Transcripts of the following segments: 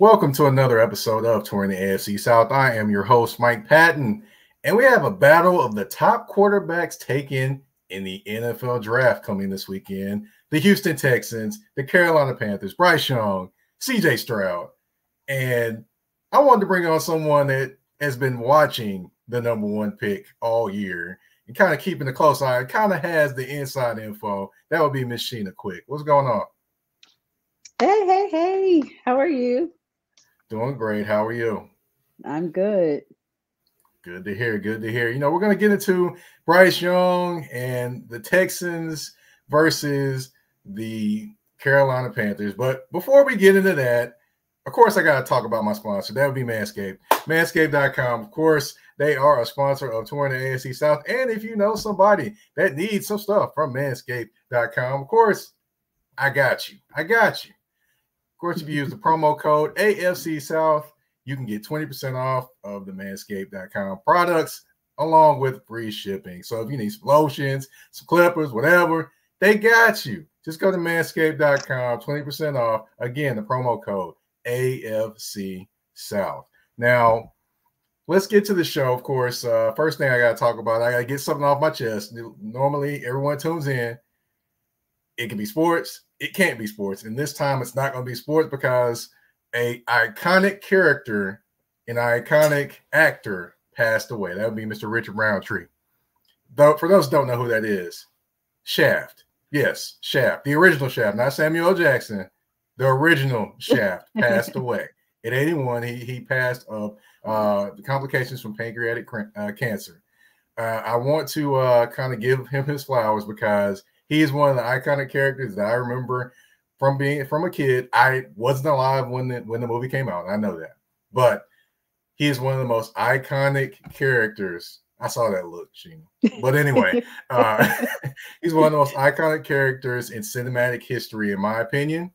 Welcome to another episode of Touring the AFC South. I am your host, Mike Patton, and we have a battle of the top quarterbacks taken in the NFL draft coming this weekend. The Houston Texans, the Carolina Panthers, Bryce Young, CJ Stroud. And I wanted to bring on someone that has been watching the number one pick all year and kind of keeping a close eye, kind of has the inside info. That would be Miss Sheena Quick. What's going on? Hey, hey, hey. How are you? Doing great. How are you? I'm good. Good to hear. Good to hear. You know, we're going to get into Bryce Young and the Texans versus the Carolina Panthers. But before we get into that, of course, I got to talk about my sponsor. That would be Manscaped. Manscaped.com. Of course, they are a sponsor of Touring the AFC South. And if you know somebody that needs some stuff from Manscaped.com, of course, I got you. I got you. Of course, if you use the promo code AFC South, you can get 20% off of the manscaped.com products along with free shipping. So if you need some lotions, some clippers, whatever, they got you. Just go to manscaped.com, 20% off. Again, the promo code AFC South. Now, let's get to the show. Of course, uh, first thing I got to talk about, I got to get something off my chest. Normally, everyone tunes in. It can be sports, it can't be sports. And this time it's not going to be sports because a iconic character, an iconic actor passed away. That would be Mr. Richard Roundtree. Though for those don't know who that is, Shaft. Yes, Shaft, the original Shaft, not Samuel Jackson. The original Shaft passed away at 81. He he passed of uh, the complications from pancreatic uh, cancer. Uh, I want to uh, kind of give him his flowers because he is one of the iconic characters that I remember from being from a kid. I wasn't alive when the when the movie came out. I know that, but he is one of the most iconic characters. I saw that look, Sheena. But anyway, uh, he's one of the most iconic characters in cinematic history, in my opinion.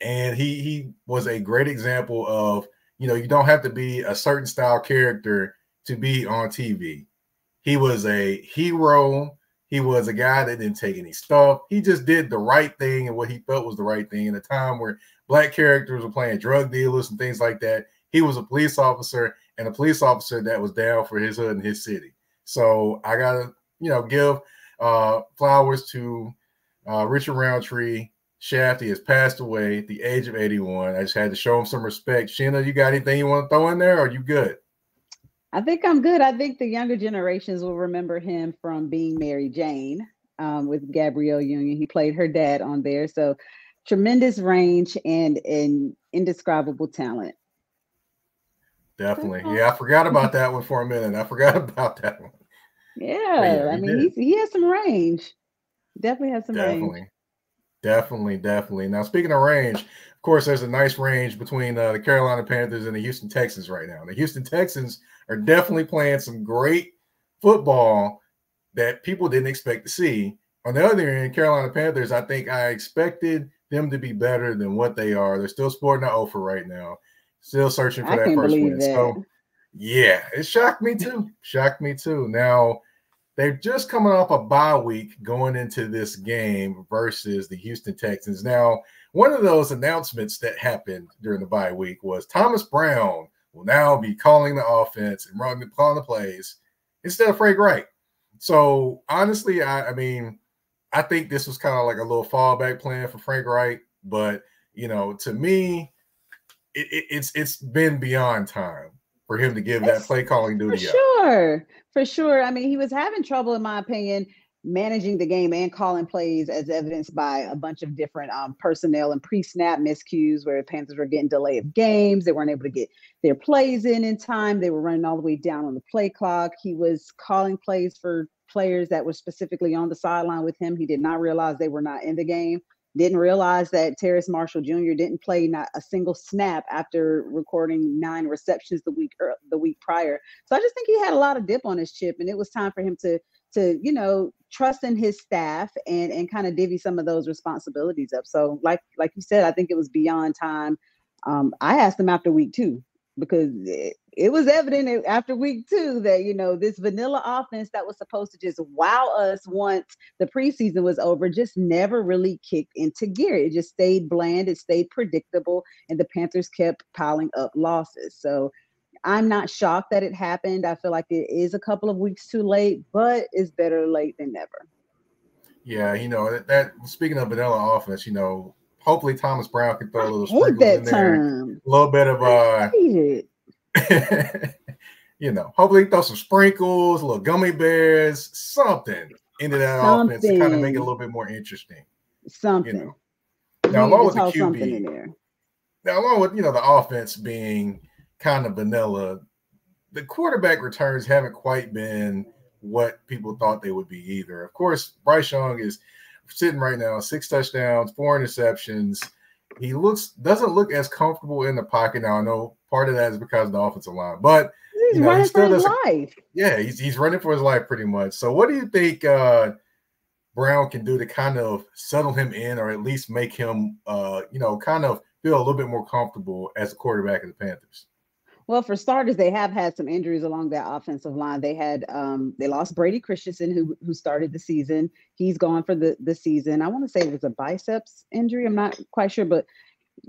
And he he was a great example of you know you don't have to be a certain style character to be on TV. He was a hero he was a guy that didn't take any stuff. He just did the right thing and what he felt was the right thing in a time where black characters were playing drug dealers and things like that. He was a police officer and a police officer that was down for his hood and his city. So I gotta, you know, give uh, flowers to uh, Richard Roundtree. Shafty has passed away at the age of 81. I just had to show him some respect. Sheena, you got anything you want to throw in there? Or are you good? I think I'm good. I think the younger generations will remember him from being Mary Jane um, with Gabrielle Union. He played her dad on there. So tremendous range and and indescribable talent. Definitely. Yeah, I forgot about that one for a minute. I forgot about that one. Yeah, yeah I mean, he has some range. Definitely has some definitely. range. Definitely, definitely. Now, speaking of range, of course, there's a nice range between uh, the Carolina Panthers and the Houston Texans right now. The Houston Texans are definitely playing some great football that people didn't expect to see. On the other end, Carolina Panthers, I think I expected them to be better than what they are. They're still sporting an offer right now, still searching for I that first win. That. So, yeah, it shocked me too. shocked me too. Now, they're just coming off a bye week going into this game versus the Houston Texans. Now, one of those announcements that happened during the bye week was Thomas Brown will now be calling the offense and running calling the plays instead of Frank Reich. So honestly, I, I mean, I think this was kind of like a little fallback plan for Frank Reich, but you know, to me, it, it, it's it's been beyond time for him to give that play calling duty. For sure, for sure. I mean, he was having trouble, in my opinion, managing the game and calling plays as evidenced by a bunch of different um, personnel and pre-snap miscues where the Panthers were getting delay of games. They weren't able to get their plays in in time. They were running all the way down on the play clock. He was calling plays for players that were specifically on the sideline with him. He did not realize they were not in the game. Didn't realize that Terrace Marshall Jr. didn't play not a single snap after recording nine receptions the week the week prior. So I just think he had a lot of dip on his chip, and it was time for him to to you know trust in his staff and and kind of divvy some of those responsibilities up. So like like you said, I think it was beyond time. Um, I asked him after week two because it, it was evident after week two that you know this vanilla offense that was supposed to just wow us once the preseason was over just never really kicked into gear. It just stayed bland, it stayed predictable, and the Panthers kept piling up losses. So I'm not shocked that it happened. I feel like it is a couple of weeks too late, but it's better late than never. Yeah, you know that, that speaking of vanilla offense, you know, hopefully Thomas Brown can throw a little sprinkles in there, term. a little bit of uh you know, hopefully throw some sprinkles, little gummy bears, something into that something. offense to kind of make it a little bit more interesting. Something. You know? Now, along with the QB, now along with you know the offense being kind of vanilla, the quarterback returns haven't quite been what people thought they would be either. Of course, Bryce Young is sitting right now, six touchdowns, four interceptions he looks doesn't look as comfortable in the pocket now. I know part of that is because of the offensive line, but he's you know, running he still for his life. Yeah, he's he's running for his life pretty much. So, what do you think uh, Brown can do to kind of settle him in, or at least make him, uh, you know, kind of feel a little bit more comfortable as a quarterback of the Panthers? Well, for starters, they have had some injuries along that offensive line. They had um, they lost Brady Christensen, who who started the season. He's gone for the the season. I want to say it was a biceps injury. I'm not quite sure, but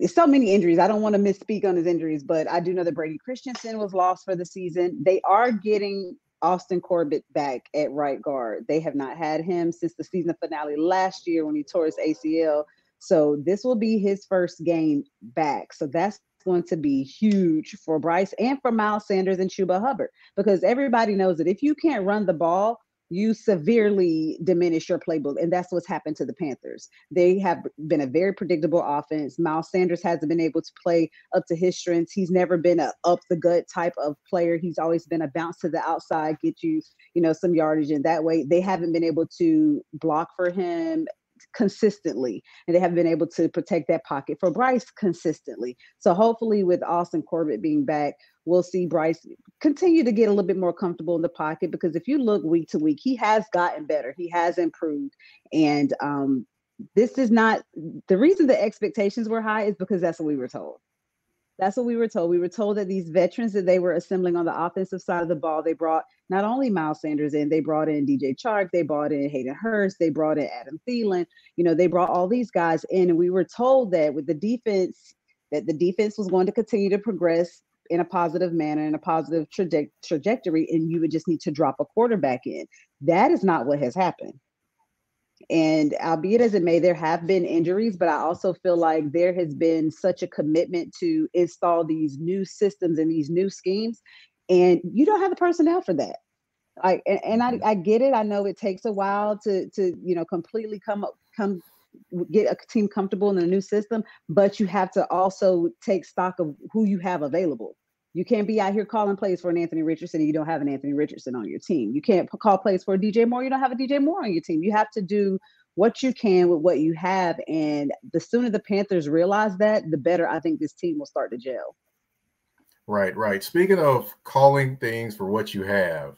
so many injuries. I don't want to misspeak on his injuries, but I do know that Brady Christensen was lost for the season. They are getting Austin Corbett back at right guard. They have not had him since the season finale last year when he tore his ACL. So this will be his first game back. So that's going to be huge for Bryce and for Miles Sanders and Chuba Hubbard because everybody knows that if you can't run the ball, you severely diminish your playbook. And that's what's happened to the Panthers. They have been a very predictable offense. Miles Sanders hasn't been able to play up to his strengths. He's never been a up the gut type of player. He's always been a bounce to the outside, get you, you know, some yardage. And that way they haven't been able to block for him consistently and they haven't been able to protect that pocket for Bryce consistently. So hopefully with Austin Corbett being back, we'll see Bryce continue to get a little bit more comfortable in the pocket because if you look week to week, he has gotten better. He has improved. And um, this is not the reason the expectations were high is because that's what we were told. That's what we were told. We were told that these veterans that they were assembling on the offensive side of the ball, they brought not only Miles Sanders in, they brought in DJ Chark, they brought in Hayden Hurst, they brought in Adam Thielen. You know, they brought all these guys in, and we were told that with the defense, that the defense was going to continue to progress in a positive manner, in a positive traje- trajectory, and you would just need to drop a quarterback in. That is not what has happened. And albeit as it may, there have been injuries, but I also feel like there has been such a commitment to install these new systems and these new schemes, and you don't have the personnel for that. Like, and, and I, I get it. I know it takes a while to to you know completely come up come get a team comfortable in a new system, but you have to also take stock of who you have available. You can't be out here calling plays for an Anthony Richardson and you don't have an Anthony Richardson on your team. You can't call plays for a DJ Moore. You don't have a DJ Moore on your team. You have to do what you can with what you have. And the sooner the Panthers realize that, the better I think this team will start to gel. Right, right. Speaking of calling things for what you have,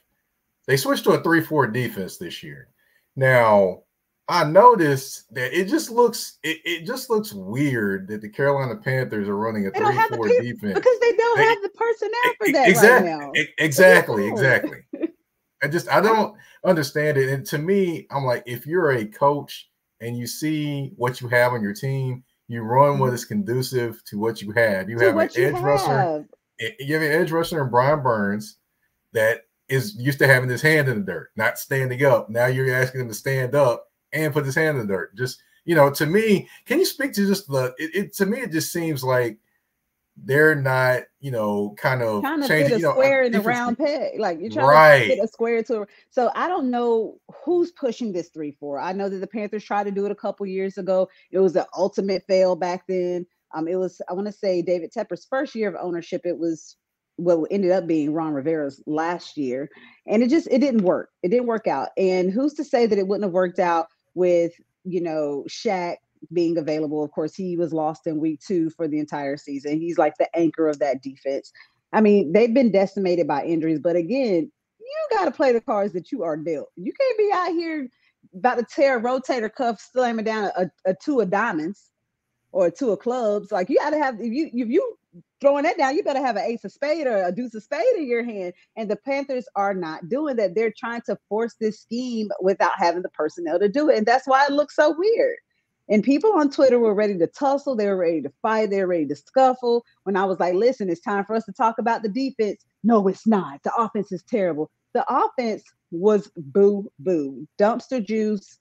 they switched to a 3 4 defense this year. Now, I noticed that it just looks it, it just looks weird that the Carolina Panthers are running a three four defense because they don't they, have the personnel for that exactly, right now. Exactly, exactly. I just I don't understand it. And to me, I'm like, if you're a coach and you see what you have on your team, you run what is conducive to what you have. You have an edge have. rusher. You have an edge rusher and Brian Burns that is used to having his hand in the dirt, not standing up. Now you're asking him to stand up and put his hand in the dirt. Just you know, to me, can you speak to just the? It, it to me, it just seems like they're not, you know, kind of trying to changing, fit a square in a round peg. Like you're trying right. to fit a square to a so I don't know who's pushing this three four. I know that the Panthers tried to do it a couple years ago. It was an ultimate fail back then. Um, it was I want to say David Tepper's first year of ownership. It was what ended up being Ron Rivera's last year, and it just it didn't work. It didn't work out. And who's to say that it wouldn't have worked out with you know Shaq being available. Of course, he was lost in week two for the entire season. He's like the anchor of that defense. I mean, they've been decimated by injuries, but again, you got to play the cards that you are dealt. You can't be out here about to tear a rotator cuff, slamming down a, a, a two of diamonds or a two of clubs. Like you got to have if you if you throwing that down, you better have an ace of spade or a deuce of spade in your hand. And the Panthers are not doing that. They're trying to force this scheme without having the personnel to do it. And that's why it looks so weird. And people on Twitter were ready to tussle, they were ready to fight, they were ready to scuffle. When I was like, listen, it's time for us to talk about the defense. No, it's not. The offense is terrible. The offense was boo boo, dumpster juice,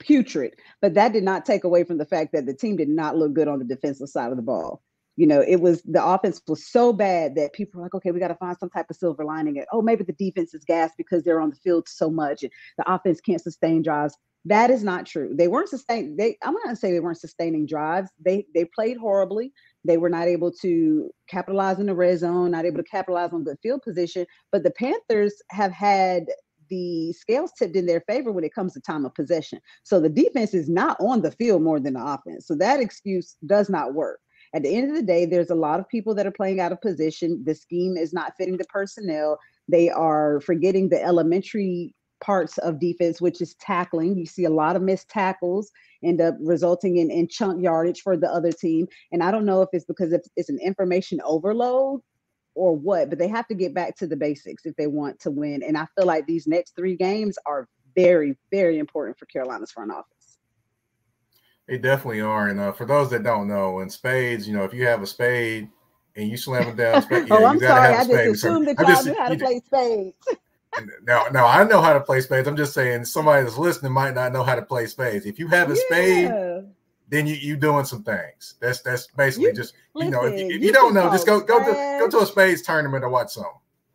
putrid. But that did not take away from the fact that the team did not look good on the defensive side of the ball. You know, it was the offense was so bad that people were like, okay, we got to find some type of silver lining. It. Oh, maybe the defense is gas because they're on the field so much and the offense can't sustain drives. That is not true. They weren't sustaining. They I'm not say they weren't sustaining drives. They they played horribly. They were not able to capitalize in the red zone, not able to capitalize on good field position. But the Panthers have had the scales tipped in their favor when it comes to time of possession. So the defense is not on the field more than the offense. So that excuse does not work. At the end of the day, there's a lot of people that are playing out of position. The scheme is not fitting the personnel. They are forgetting the elementary parts of defense, which is tackling. You see a lot of missed tackles end up resulting in, in chunk yardage for the other team. And I don't know if it's because it's an information overload or what, but they have to get back to the basics if they want to win. And I feel like these next three games are very, very important for Carolina's front office. They definitely are. And uh, for those that don't know, in spades, you know, if you have a spade and you slam it down, spade, yeah, oh, I'm sorry, I just assumed that y'all knew how to play spades. now, now I know how to play spades. I'm just saying somebody that's listening might not know how to play spades. If you have a yeah. spade, then you you doing some things. That's that's basically you, just you know if, you, if you, you don't know, just go go to go to a spades tournament or watch some.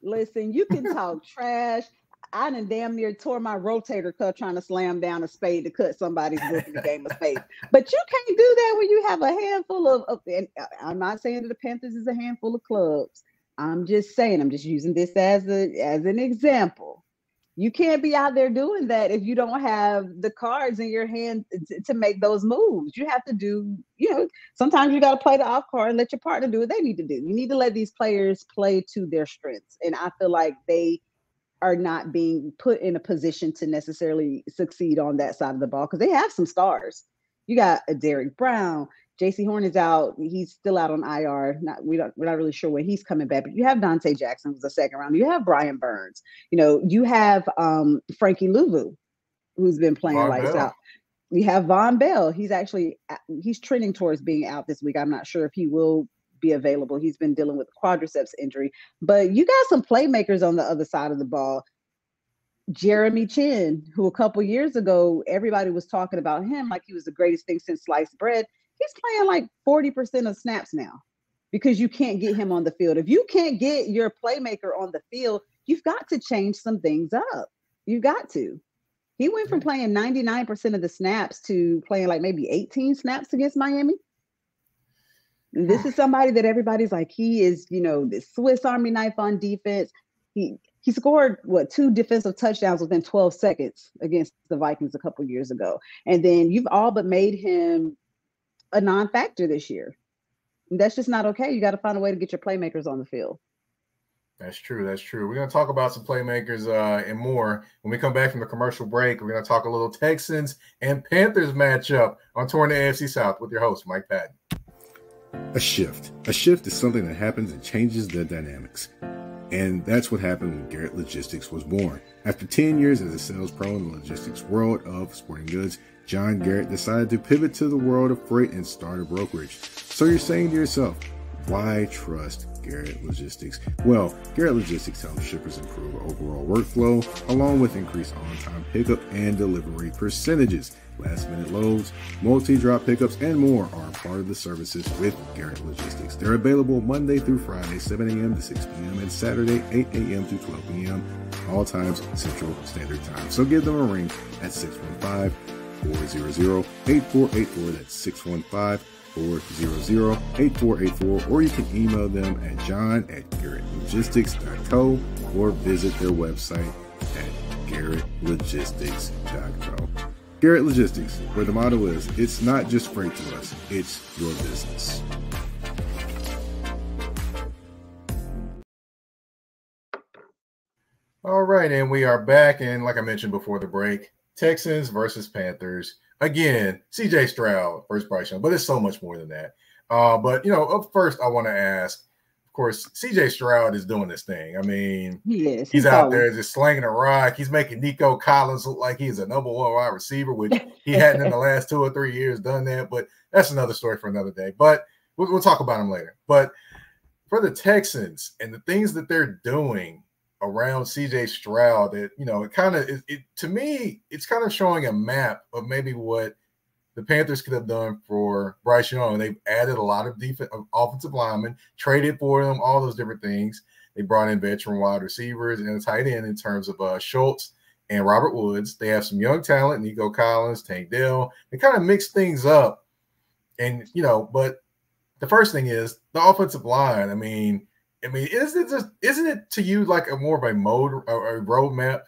Listen, you can talk trash. I done damn near tore my rotator cuff trying to slam down a spade to cut somebody's the game of spades. But you can't do that when you have a handful of, of and uh, I'm not saying that the Panthers is a handful of clubs. I'm just saying, I'm just using this as a as an example. You can't be out there doing that if you don't have the cards in your hand to, to make those moves. You have to do, you know, sometimes you got to play the off card and let your partner do what they need to do. You need to let these players play to their strengths. And I feel like they are not being put in a position to necessarily succeed on that side of the ball because they have some stars. You got a Derrick Brown, Jaycee Horn is out. He's still out on IR. Not we don't we're not really sure when he's coming back. But you have Donte Jackson who's a second round. You have Brian Burns. You know, you have um Frankie Luvu, who's been playing Von lights Bell. out. We have Vonn Bell. He's actually he's trending towards being out this week. I'm not sure if he will be available. He's been dealing with quadriceps injury. But you got some playmakers on the other side of the ball. Jeremy Chinn, who a couple years ago everybody was talking about him like he was the greatest thing since sliced bread he's playing like 40% of snaps now because you can't get him on the field. If you can't get your playmaker on the field, you've got to change some things up. You've got to. He went from playing 99% of the snaps to playing like maybe 18 snaps against Miami. This is somebody that everybody's like, he is, you know, the Swiss Army knife on defense. He he scored what two defensive touchdowns within 12 seconds against the Vikings a couple years ago. And then you've all but made him a non-factor this year. That's just not okay. You got to find a way to get your playmakers on the field. That's true. That's true. We're going to talk about some playmakers uh, and more when we come back from the commercial break. We're going to talk a little Texans and Panthers matchup on Touring the AFC South with your host, Mike Patton. A shift. A shift is something that happens and changes the dynamics. And that's what happened when Garrett Logistics was born. After 10 years as a sales pro in the logistics world of sporting goods, John Garrett decided to pivot to the world of freight and start a brokerage. So you're saying to yourself, why trust Garrett Logistics? Well, Garrett Logistics helps shippers improve overall workflow along with increased on time pickup and delivery percentages. Last minute loads, multi drop pickups, and more are part of the services with Garrett Logistics. They're available Monday through Friday, 7 a.m. to 6 p.m., and Saturday, 8 a.m. to 12 p.m., all times Central Standard Time. So give them a ring at 615 400 8484. That's 615 400 8484. Or you can email them at john at garrettlogistics.co or visit their website at garrettlogistics.co. Garrett Logistics, where the motto is it's not just freight to us, it's your business. All right, and we are back. And like I mentioned before the break, Texans versus Panthers. Again, CJ Stroud, first Bryce Young, but it's so much more than that. Uh, but you know, up first, I want to ask. Of course, CJ Stroud is doing this thing. I mean, he is. He's, he's out there just slinging a rock. He's making Nico Collins look like he's a number one wide receiver, which he hadn't in the last two or three years done that. But that's another story for another day. But we'll, we'll talk about him later. But for the Texans and the things that they're doing around CJ Stroud, that you know, it kind of it, it to me, it's kind of showing a map of maybe what the Panthers could have done for Bryce Young. They've added a lot of defense, offensive linemen, traded for them, all those different things. They brought in veteran wide receivers and a tight end in terms of uh, Schultz and Robert Woods. They have some young talent, Nico Collins, Tank Dell. They kind of mix things up. And, you know, but the first thing is the offensive line. I mean, I mean, isn't it just isn't it to you like a more of a mode or a roadmap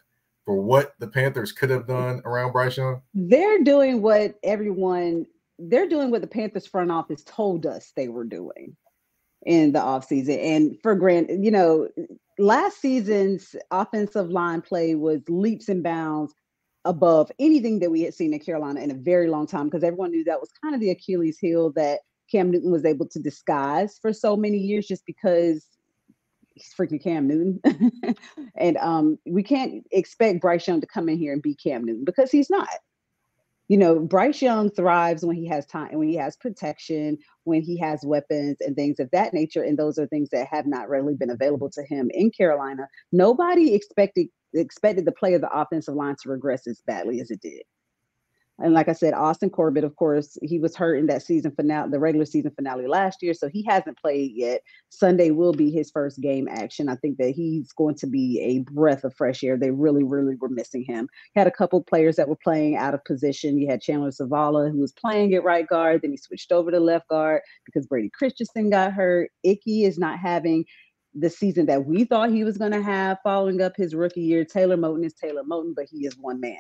for what the Panthers could have done around Bryce Young? They're doing what everyone they're doing what the Panthers front office told us they were doing in the offseason. And for grant, you know, last season's offensive line play was leaps and bounds above anything that we had seen in Carolina in a very long time because everyone knew that was kind of the Achilles heel that Cam Newton was able to disguise for so many years just because freaking Cam Newton. and um, we can't expect Bryce Young to come in here and be Cam Newton because he's not. You know, Bryce Young thrives when he has time, when he has protection, when he has weapons and things of that nature. And those are things that have not really been available to him in Carolina. Nobody expected expected the play of the offensive line to regress as badly as it did. And like I said, Austin Corbett, of course, he was hurt in that season finale, the regular season finale last year. So he hasn't played yet. Sunday will be his first game action. I think that he's going to be a breath of fresh air. They really, really were missing him. Had a couple players that were playing out of position. You had Chandler Zavala, who was playing at right guard. Then he switched over to left guard because Brady Christensen got hurt. Ickey is not having the season that we thought he was going to have following up his rookie year. Taylor Moton is Taylor Moton, but he is one man.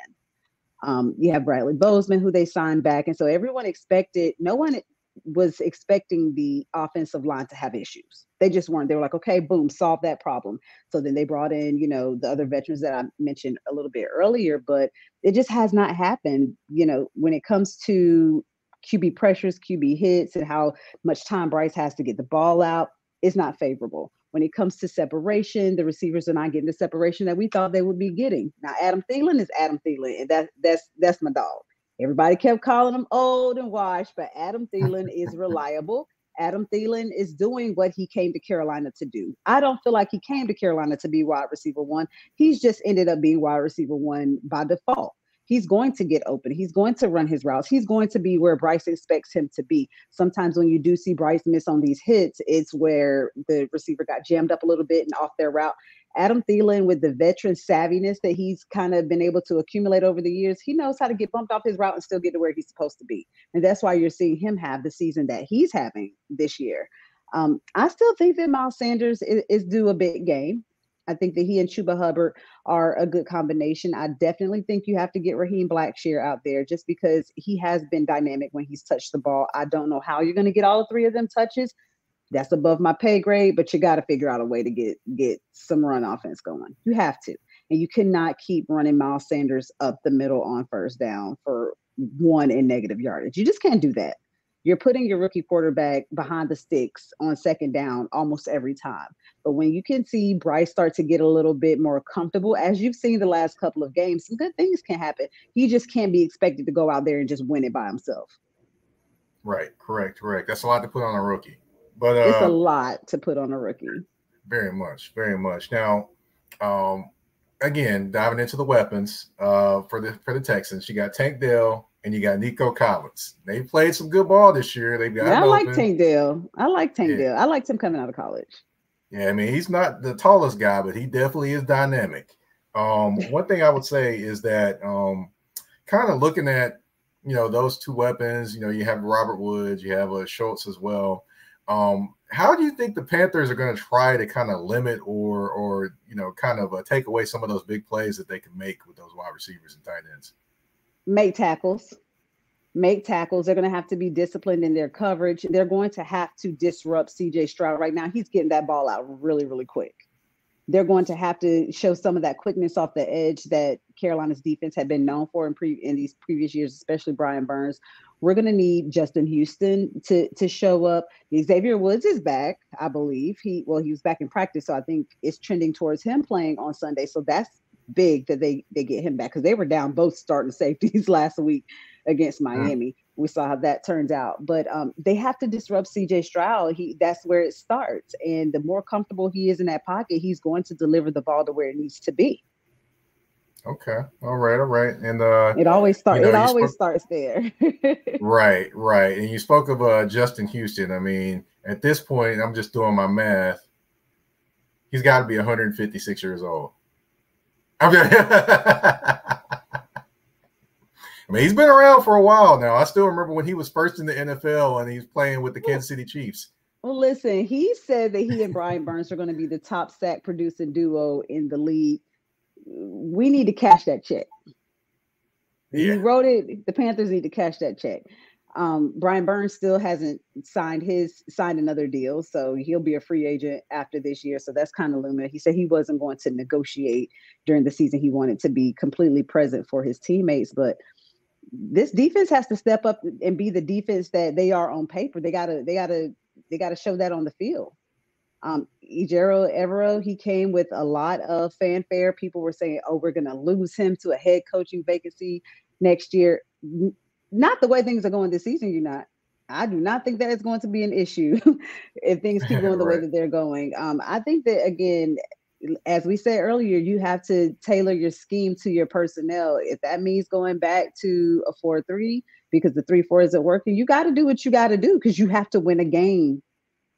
Um, you have Bradley Bozeman, who they signed back. And so everyone expected, no one was expecting the offensive line to have issues. They just weren't. They were like, okay, boom, solve that problem. So then they brought in, you know, the other veterans that I mentioned a little bit earlier, but it just has not happened. You know, when it comes to QB pressures, QB hits, and how much time Bryce has to get the ball out, is not favorable when it comes to separation, the receivers are not getting the separation that we thought they would be getting. Now, Adam Thielen is Adam Thielen, and that, that's that's my dog. Everybody kept calling him old and washed, but Adam Thielen is reliable. Adam Thielen is doing what he came to Carolina to do. I don't feel like he came to Carolina to be wide receiver one. He's just ended up being wide receiver one by default he's going to get open. He's going to run his routes. He's going to be where Bryce expects him to be. Sometimes when you do see Bryce miss on these hits, it's where the receiver got jammed up a little bit and off their route. Adam Thielen, with the veteran savviness that he's kind of been able to accumulate over the years, he knows how to get bumped off his route and still get to where he's supposed to be. And that's why you're seeing him have the season that he's having this year. Um, I still think that Miles Sanders is, is due a big game. I think that he and Chuba Hubbard are a good combination. I definitely think you have to get Raheem Blackshear out there just because he has been dynamic when he's touched the ball. I don't know how you're going to get all three of them touches. That's above my pay grade, but you got to figure out a way to get get some run offense going. You have to. And you cannot keep running Miles Sanders up the middle on first down for one in negative yardage. You just can't do that. You're putting your rookie quarterback behind the sticks on second down almost every time. But when you can see Bryce start to get a little bit more comfortable, as you've seen the last couple of games, some good things can happen. He just can't be expected to go out there and just win it by himself. Right, correct, correct. That's a lot to put on a rookie. But uh, it's a uh, lot to put on a rookie. Very much, very much. Now, um, again, diving into the weapons uh, for the for the Texans, you got Tank Dell and you got Nico Collins. They played some good ball this year. They got. Yeah, I like Tank. I like Tank yeah. I liked him coming out of college. Yeah, I mean he's not the tallest guy, but he definitely is dynamic. Um, one thing I would say is that um, kind of looking at you know those two weapons. You know, you have Robert Woods, you have uh, Schultz as well. Um, how do you think the Panthers are going to try to kind of limit or or you know kind of uh, take away some of those big plays that they can make with those wide receivers and tight ends? Make tackles make tackles. They're going to have to be disciplined in their coverage. They're going to have to disrupt CJ Stroud right now. He's getting that ball out really, really quick. they're going to have to show some of that quickness off the edge that Carolina's defense had been known for in pre in these previous years, especially Brian Burns. We're going to need Justin Houston to to show up. Xavier Woods is back, I believe. He well, he was back in practice, so I think it's trending towards him playing on Sunday. So that's big that they they get him back because they were down both starting safeties last week against mm. Miami. Mm. We saw how that turned out, but um, they have to disrupt CJ Stroud. He that's where it starts, and the more comfortable he is in that pocket, he's going to deliver the ball to where it needs to be. Okay. All right. All right. And uh it always starts. You know, it always spoke, starts there. right. Right. And you spoke of uh Justin Houston. I mean, at this point, I'm just doing my math. He's got to be 156 years old. I mean, I mean, he's been around for a while now. I still remember when he was first in the NFL and he's playing with the Kansas City Chiefs. Well, listen, he said that he and Brian Burns are going to be the top sack producing duo in the league we need to cash that check. Yeah. He wrote it. The Panthers need to cash that check. Um, Brian Burns still hasn't signed his signed another deal, so he'll be a free agent after this year. So that's kind of limited. He said he wasn't going to negotiate during the season. He wanted to be completely present for his teammates, but this defense has to step up and be the defense that they are on paper. They gotta, they gotta, they gotta show that on the field. Um, Ejiro Evero, he came with a lot of fanfare. People were saying, oh, we're to lose him to a head coaching vacancy next year. Not the way things are going this season, you're not. I do not think that is going to be an issue if things keep going the right. way that they're going. Um, I think that, again, as we said earlier, you have to tailor your scheme to your personnel. If that means going back to a 4 3 because the 3 4 isn't working, you got to do what you got to do because you have to win a game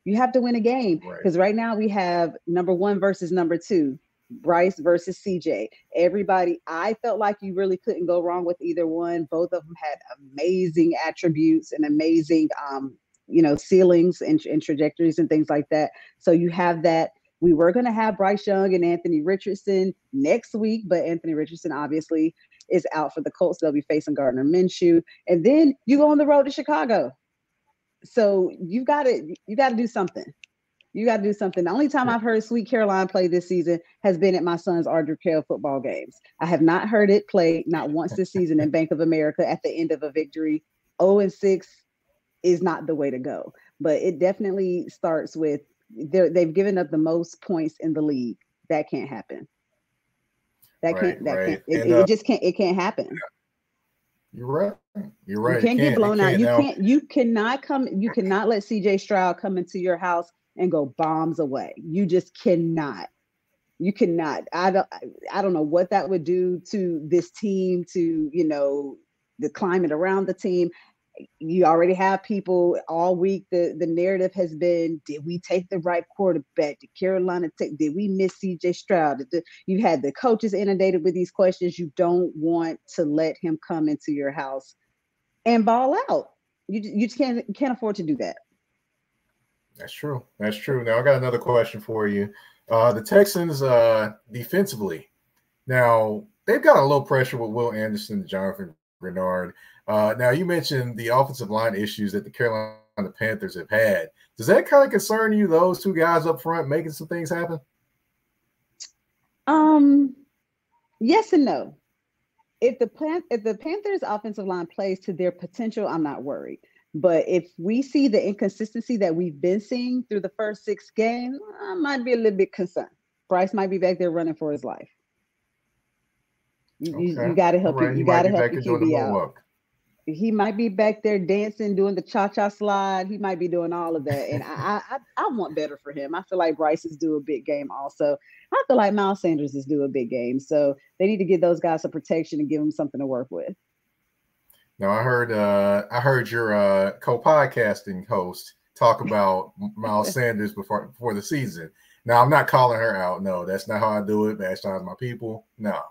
you have to win a game because right. right now we have number one versus number two. Bryce versus CJ. Everybody, I felt like you really couldn't go wrong with either one. Both of them had amazing attributes and amazing, um, you know, ceilings and, and trajectories and things like that. So you have that. We were going to have Bryce Young and Anthony Richardson next week, but Anthony Richardson obviously is out for the Colts. They'll be facing Gardner Minshew. And then you go on the road to Chicago so you've got to you got to do something. You got to do something. The only time I've heard Sweet Caroline play this season has been at my son's Ardrey Kell football games. I have not heard it play not once this season in Bank of America at the end of a victory. 0 and 6 is not the way to go. But it definitely starts with they've given up the most points in the league. That can't happen. That right, can't. That right. can't. It, and, uh, it, just can't. It can't happen. You're right. You're right. You can't, can't get blown out. You now. can't. You cannot come. You cannot let CJ Stroud come into your house and go bombs away. You just cannot. You cannot. I don't. I don't know what that would do to this team. To you know the climate around the team you already have people all week. The the narrative has been: Did we take the right quarterback? Did Carolina take? Did we miss C.J. Stroud? You had the coaches inundated with these questions. You don't want to let him come into your house and ball out. You you just can't can't afford to do that. That's true. That's true. Now I got another question for you. Uh, the Texans uh, defensively. Now they've got a little pressure with Will Anderson, Jonathan Greenard. Uh, now you mentioned the offensive line issues that the Carolina Panthers have had. Does that kind of concern you? Those two guys up front making some things happen. Um, yes and no. If the plan, if the Panthers' offensive line plays to their potential, I'm not worried. But if we see the inconsistency that we've been seeing through the first six games, I might be a little bit concerned. Bryce might be back there running for his life. You, okay. you, you got to help right. you. You got to help your QB out he might be back there dancing, doing the cha-cha slide. He might be doing all of that, and I, I, I want better for him. I feel like Bryce is due a big game. Also, I feel like Miles Sanders is due a big game. So they need to give those guys some protection and give them something to work with. Now I heard, uh, I heard your uh, co-podcasting host talk about Miles Sanders before before the season. Now I'm not calling her out. No, that's not how I do it. Bash times my people. No,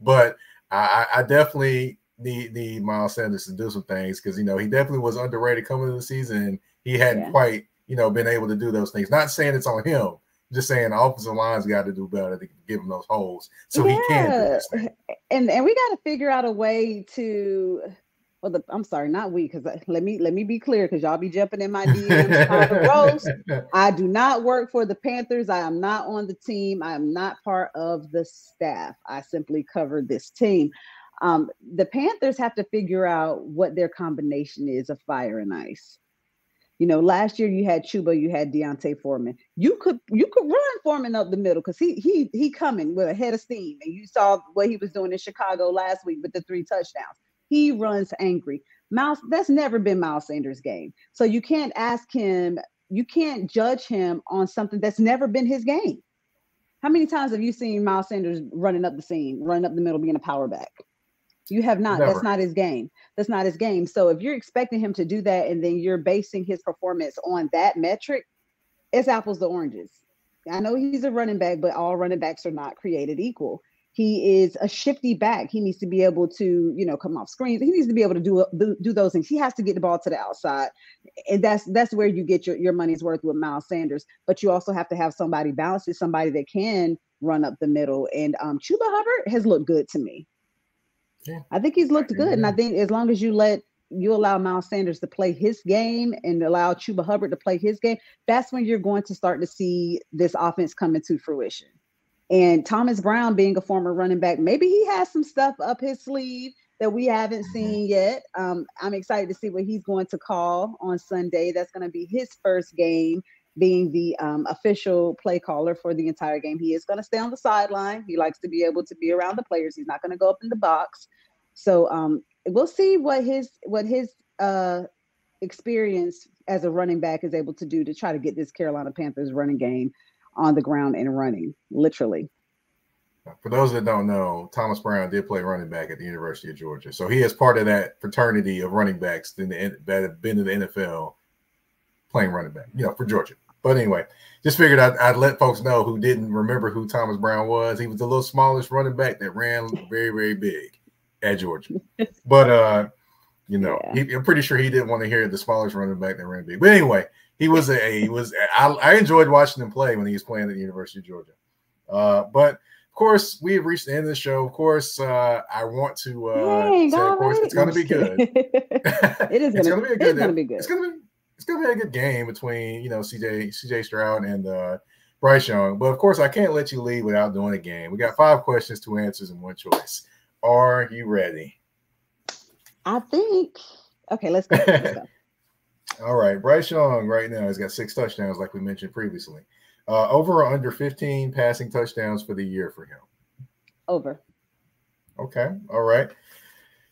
but I, I definitely need need Miles Sanders to do some things because you know he definitely was underrated coming into the season. He hadn't yeah. quite you know been able to do those things. Not saying it's on him, just saying the offensive line's got to do better to give him those holes so yeah. he can. And and we got to figure out a way to well, the, I'm sorry, not we, because let me let me be clear, because y'all be jumping in my DMs. I do not work for the Panthers. I am not on the team. I am not part of the staff. I simply cover this team. Um, the Panthers have to figure out what their combination is of fire and ice. You know, last year you had Chuba, you had D'Onta Foreman. You could you could run Foreman up the middle because he he he coming with a head of steam, and you saw what he was doing in Chicago last week with the three touchdowns. He runs angry. Miles, that's never been Miles Sanders' game. So you can't ask him, you can't judge him on something that's never been his game. How many times have you seen Miles Sanders running up the seam, running up the middle, being a power back? You have not. Never. That's not his game. That's not his game. So if you're expecting him to do that and then you're basing his performance on that metric, it's apples to oranges. I know he's a running back, but all running backs are not created equal. He is a shifty back. He needs to be able to, you know, come off screens. He needs to be able to do, do, those things. He has to get the ball to the outside, and that's that's where you get your, your money's worth with Miles Sanders. But you also have to have somebody balanced, somebody that can run up the middle. And um, Chuba Hubbard has looked good to me. Yeah. I think he's looked good, and I think as long as you let you allow Miles Sanders to play his game and allow Chuba Hubbard to play his game, that's when you're going to start to see this offense come into fruition. And Thomas Brown, being a former running back, maybe he has some stuff up his sleeve that we haven't mm-hmm. seen yet. Um, I'm excited to see what he's going to call on Sunday. That's going to be his first game being the um, official play caller for the entire game. He is going to stay on the sideline. He likes to be able to be around the players. He's not going to go up in the box. So um, we'll see what his what his uh, experience as a running back is able to do to try to get this Carolina Panthers running game on the ground and running, literally. For those that don't know, Thomas Brown did play running back at the University of Georgia. So he is part of that fraternity of running backs the, that have been in the NFL playing running back, you know, for Georgia. But anyway, just figured I'd, I'd, let folks know who didn't remember who Thomas Brown was. He was the little smallest running back that ran very, very big at Georgia. But, uh, you know, yeah. he, I'm pretty sure he didn't want to hear the smallest running back that ran big. But anyway, he was a he was I, I enjoyed watching him play when he was playing at the University of Georgia. Uh, but of course, we have reached the end of the show. Of course, uh, I want to uh, say, of course, it's going to be good. it is going to be a good. It's going to be good. It's going to be it's going to be a good game between you know CJ CJ Stroud and uh, Bryce Young. But of course, I can't let you leave without doing a game. We got five questions, two answers, and one choice. Are you ready? I think. Okay, let's go. Let's go. All right. Bryce Young right now has got six touchdowns, like we mentioned previously. Uh, over or under 15 passing touchdowns for the year for him? Over. Okay. All right.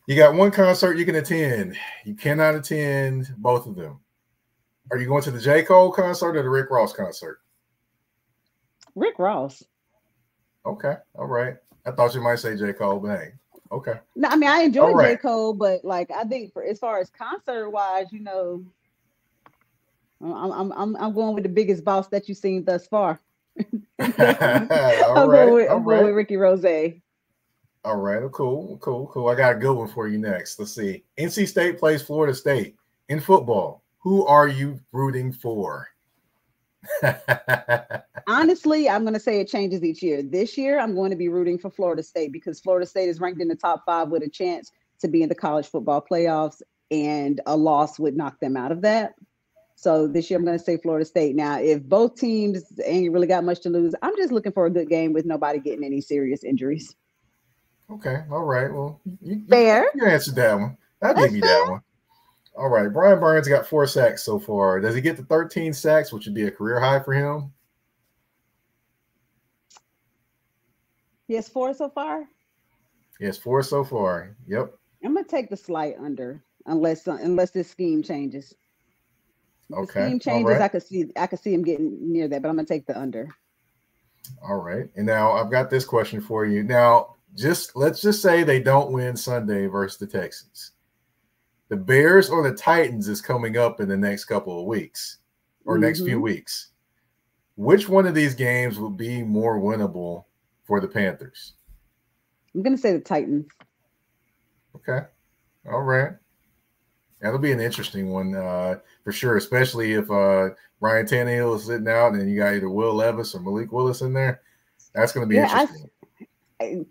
You got one concert you can attend. You cannot attend both of them. Are you going to the J. Cole concert or the Rick Ross concert? Rick Ross. Okay. All right. I thought you might say J. Cole, but hey, okay. No, I mean I enjoy right. J. Cole, but like I think for as far as concert wise, you know, I'm I'm I'm going with the biggest boss that you've seen thus far. I'm, going with, I'm going with Ricky Rose. All right, cool, cool, cool. I got a good one for you next. Let's see. NC State plays Florida State in football. Who are you rooting for? Honestly, I'm going to say it changes each year. This year, I'm going to be rooting for Florida State because Florida State is ranked in the top five with a chance to be in the college football playoffs, and a loss would knock them out of that. So this year I'm going to say Florida State. Now, if both teams ain't really got much to lose, I'm just looking for a good game with nobody getting any serious injuries. Okay, all right. Well, you, fair. You, answered that one. I gave give you that one. All right. Brian Burns got four sacks so far. Does he get to 13 sacks, which would be a career high for him? He has four so far. He has four so far. Yep. I'm gonna take the slight under, unless unless this scheme changes. Okay. The scheme changes. Right. I could see I could see him getting near that, but I'm gonna take the under. All right. And now I've got this question for you. Now, just let's just say they don't win Sunday versus the Texans. The Bears or the Titans is coming up in the next couple of weeks or mm-hmm. next few mm-hmm. weeks. Which one of these games will be more winnable for the Panthers? I'm gonna say the Titans. Okay. All right. That'll be an interesting one uh, for sure, especially if uh, Ryan Tannehill is sitting out and you got either Will Levis or Malik Willis in there. That's going to be yeah, interesting.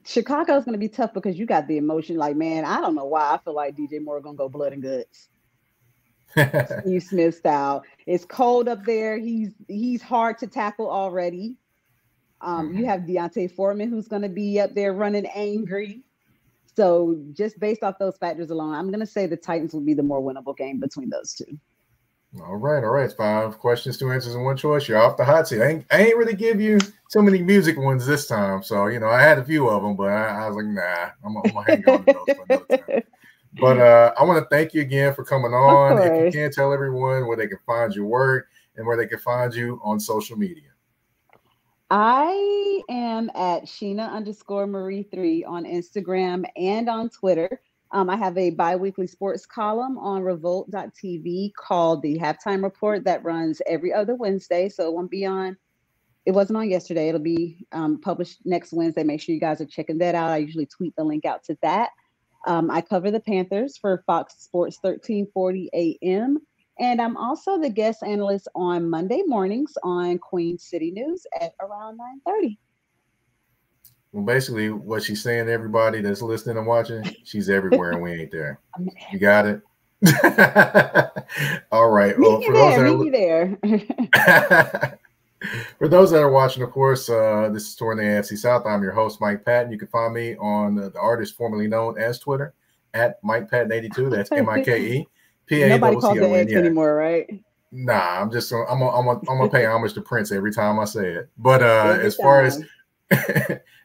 Chicago's going to be tough because you got the emotion. Like, man, I don't know why I feel like DJ Moore going to go blood and guts. Steve Smith style. It's cold up there. He's he's hard to tackle already. Um, you mm-hmm. have D'Onta Foreman who's going to be up there running angry. So just based off those factors alone, I'm going to say the Titans will be the more winnable game between those two. All right, all right. Five questions, two answers, and one choice. You're off the hot seat. I ain't, I ain't really give you so many music ones this time. So, you know, I had a few of them, but I, I was like, nah, I'm, I'm going to hang on to those for another time. But uh, I want to thank you again for coming on. If you can tell everyone where they can find your work and where they can find you on social media. I am at Sheena underscore Marie three on Instagram and on Twitter. Um, I have a biweekly sports column on revolt.tv called the halftime report that runs every other Wednesday. So it won't be on, it wasn't on yesterday. It'll be um, published next Wednesday. Make sure you guys are checking that out. I usually tweet the link out to that. Um, I cover the Panthers for Fox Sports 1340 AM. And I'm also the guest analyst on Monday mornings on Queen City News at around 9:30. Well, basically, what she's saying to everybody that's listening and watching, she's everywhere and we ain't there. You got it. All right. Meet well, for there, those that are, there. for those that are watching, of course, uh, this is Touring the AFC South. I'm your host, Mike Patton. You can find me on the, the artist formerly known as Twitter at Mike Patton 82. That's M I K E P A. Nobody calls it X anymore, right? Nah, I'm just I'm gonna I'm gonna I'm gonna pay homage to Prince every time I say it. But uh, as far as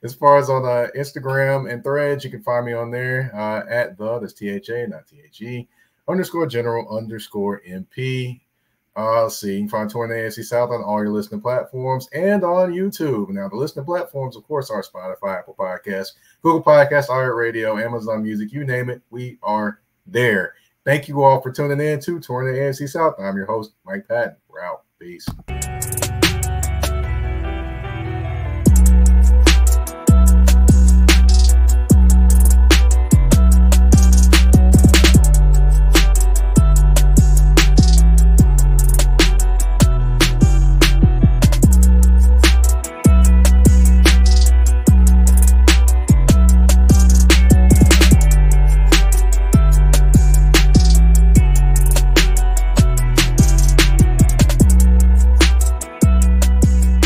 as far as on uh, Instagram and Threads, you can find me on there uh, at the that's T H A not T H E underscore general underscore MP. Uh, let's see, you can find the AFC South on all your listening platforms and on YouTube. Now, the listening platforms, of course, are Spotify, Apple Podcasts, Google Podcasts, iHeartRadio, Amazon Music, you name it, we are there. Thank you all for tuning in to Touring the AFC South. I'm your host, Mike Patton. We're out. Peace.